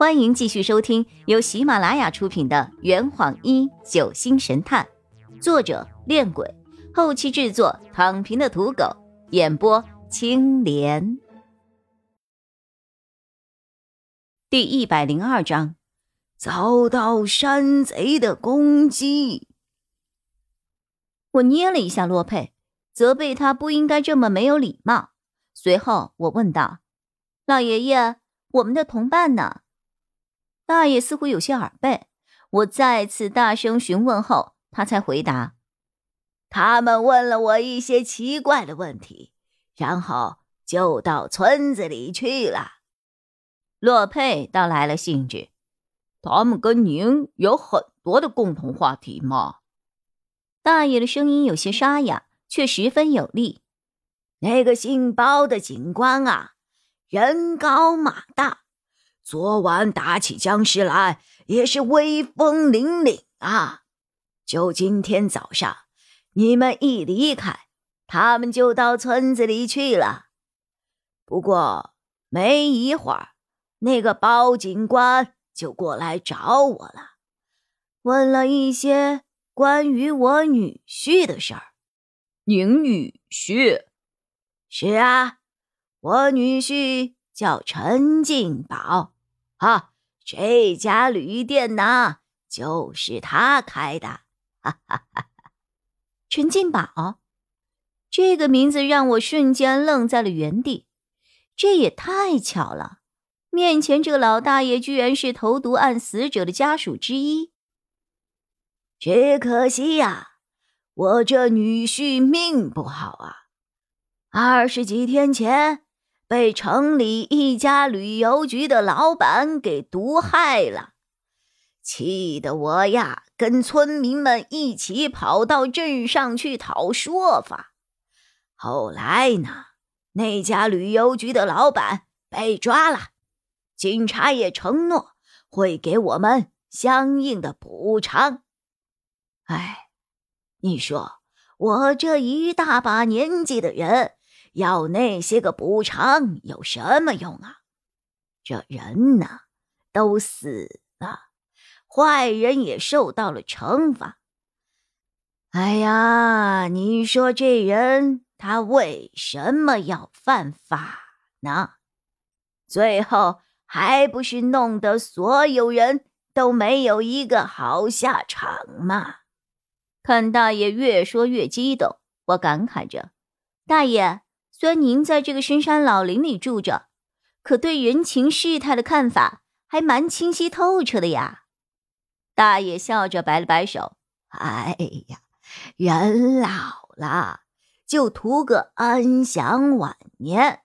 欢迎继续收听由喜马拉雅出品的《圆谎一九星神探》，作者：恋鬼，后期制作：躺平的土狗，演播：青莲。第一百零二章，遭到山贼的攻击。我捏了一下洛佩，责备他不应该这么没有礼貌。随后我问道：“老爷爷，我们的同伴呢？”大爷似乎有些耳背，我再次大声询问后，他才回答：“他们问了我一些奇怪的问题，然后就到村子里去了。”洛佩倒来了兴致：“他们跟您有很多的共同话题吗？”大爷的声音有些沙哑，却十分有力。那个姓包的警官啊，人高马大。昨晚打起僵尸来也是威风凛凛啊！就今天早上，你们一离开，他们就到村子里去了。不过没一会儿，那个包警官就过来找我了，问了一些关于我女婿的事儿。您女婿？是啊，我女婿叫陈进宝。啊，这家旅店呐，就是他开的。哈哈哈！陈进宝，这个名字让我瞬间愣在了原地。这也太巧了，面前这个老大爷居然是投毒案死者的家属之一。只可惜呀，我这女婿命不好啊，二十几天前。被城里一家旅游局的老板给毒害了，气得我呀，跟村民们一起跑到镇上去讨说法。后来呢，那家旅游局的老板被抓了，警察也承诺会给我们相应的补偿。哎，你说我这一大把年纪的人。要那些个补偿有什么用啊？这人呢，都死了，坏人也受到了惩罚。哎呀，你说这人他为什么要犯法呢？最后还不是弄得所有人都没有一个好下场吗？看大爷越说越激动，我感慨着：“大爷。”虽然您在这个深山老林里住着，可对人情世态的看法还蛮清晰透彻的呀。大爷笑着摆了摆手：“哎呀，人老了就图个安享晚年。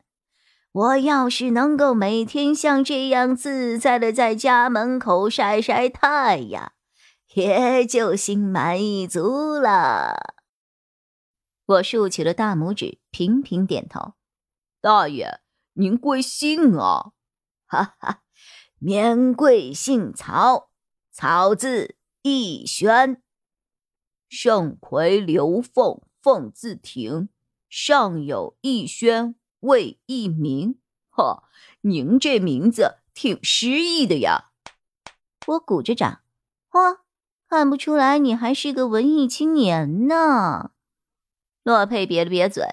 我要是能够每天像这样自在的在家门口晒晒太阳，也就心满意足了。”我竖起了大拇指，频频点头。大爷，您贵姓啊？哈哈，免贵姓曹，曹字逸轩。圣魁刘凤，凤字亭，上有逸轩，魏逸明。哈，您这名字挺诗意的呀。我鼓着掌。嚯，看不出来你还是个文艺青年呢。洛佩瘪了瘪嘴：“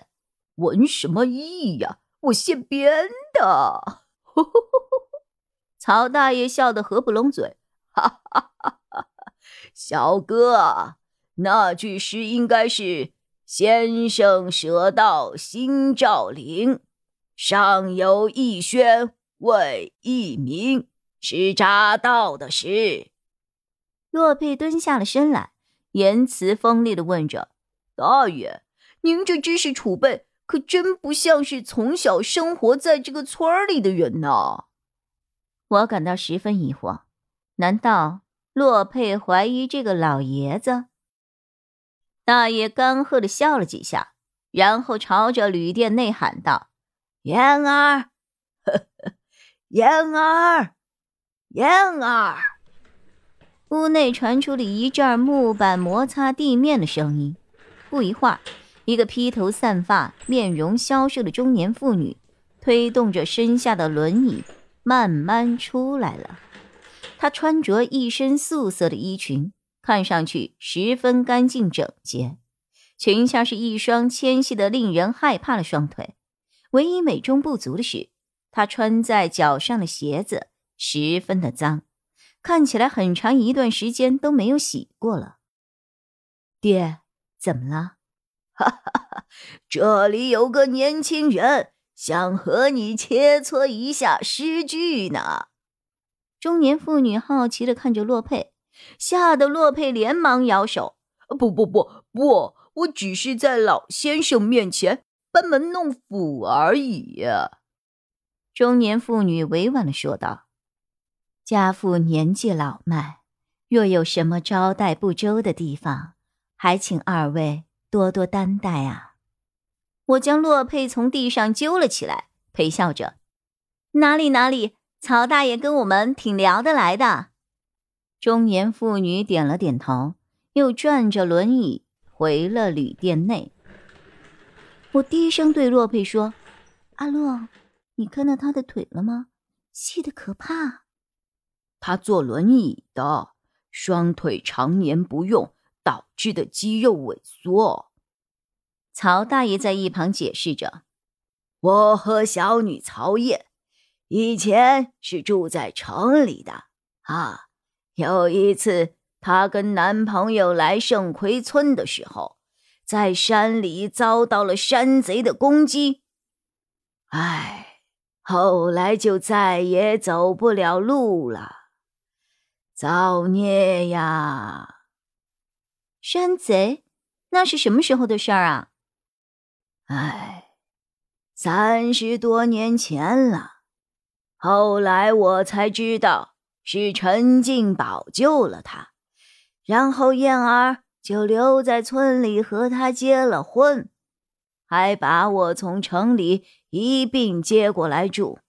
文什么艺呀？我现编的。”曹大爷笑得合不拢嘴：“哈哈哈哈小哥，那句诗应该是‘先生舌道心照灵，上有逸轩，为逸名’，是扎道的诗。”洛佩蹲下了身来，言辞锋利的问着：“大爷。”您这知识储备可真不像是从小生活在这个村里的人呐！我感到十分疑惑，难道洛佩怀疑这个老爷子？大爷干涸的笑了几下，然后朝着旅店内喊道：“燕儿，燕儿，燕儿！”屋内传出了一阵木板摩擦地面的声音，不一会儿。一个披头散发、面容消瘦的中年妇女，推动着身下的轮椅，慢慢出来了。她穿着一身素色的衣裙，看上去十分干净整洁。裙下是一双纤细的、令人害怕的双腿。唯一美中不足的是，她穿在脚上的鞋子十分的脏，看起来很长一段时间都没有洗过了。爹，怎么了？哈哈！这里有个年轻人想和你切磋一下诗句呢。中年妇女好奇的看着洛佩，吓得洛佩连忙摇手：“不不不不，我只是在老先生面前班门弄斧而已。”中年妇女委婉的说道：“家父年纪老迈，若有什么招待不周的地方，还请二位。”多多担待啊！我将洛佩从地上揪了起来，陪笑着：“哪里哪里，曹大爷跟我们挺聊得来的。”中年妇女点了点头，又转着轮椅回了旅店内。我低声对洛佩说：“阿洛，你看到他的腿了吗？细的可怕。他坐轮椅的，双腿常年不用。”导致的肌肉萎缩，曹大爷在一旁解释着：“我和小女曹燕以前是住在城里的啊。有一次，她跟男朋友来盛奎村的时候，在山里遭到了山贼的攻击。唉，后来就再也走不了路了，造孽呀！”山贼，那是什么时候的事儿啊？哎，三十多年前了。后来我才知道是陈进宝救了他，然后燕儿就留在村里和他结了婚，还把我从城里一并接过来住。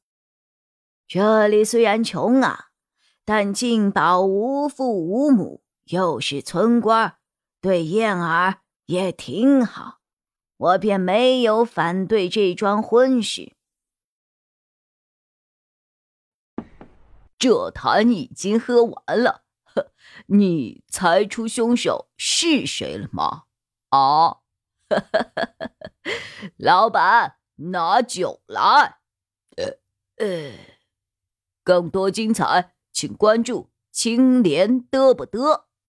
这里虽然穷啊，但进宝无父无母，又是村官。对燕儿也挺好，我便没有反对这桩婚事。这坛已经喝完了，呵你猜出凶手是谁了吗？啊，老板，拿酒来。呃呃，更多精彩，请关注青莲嘚不嘚。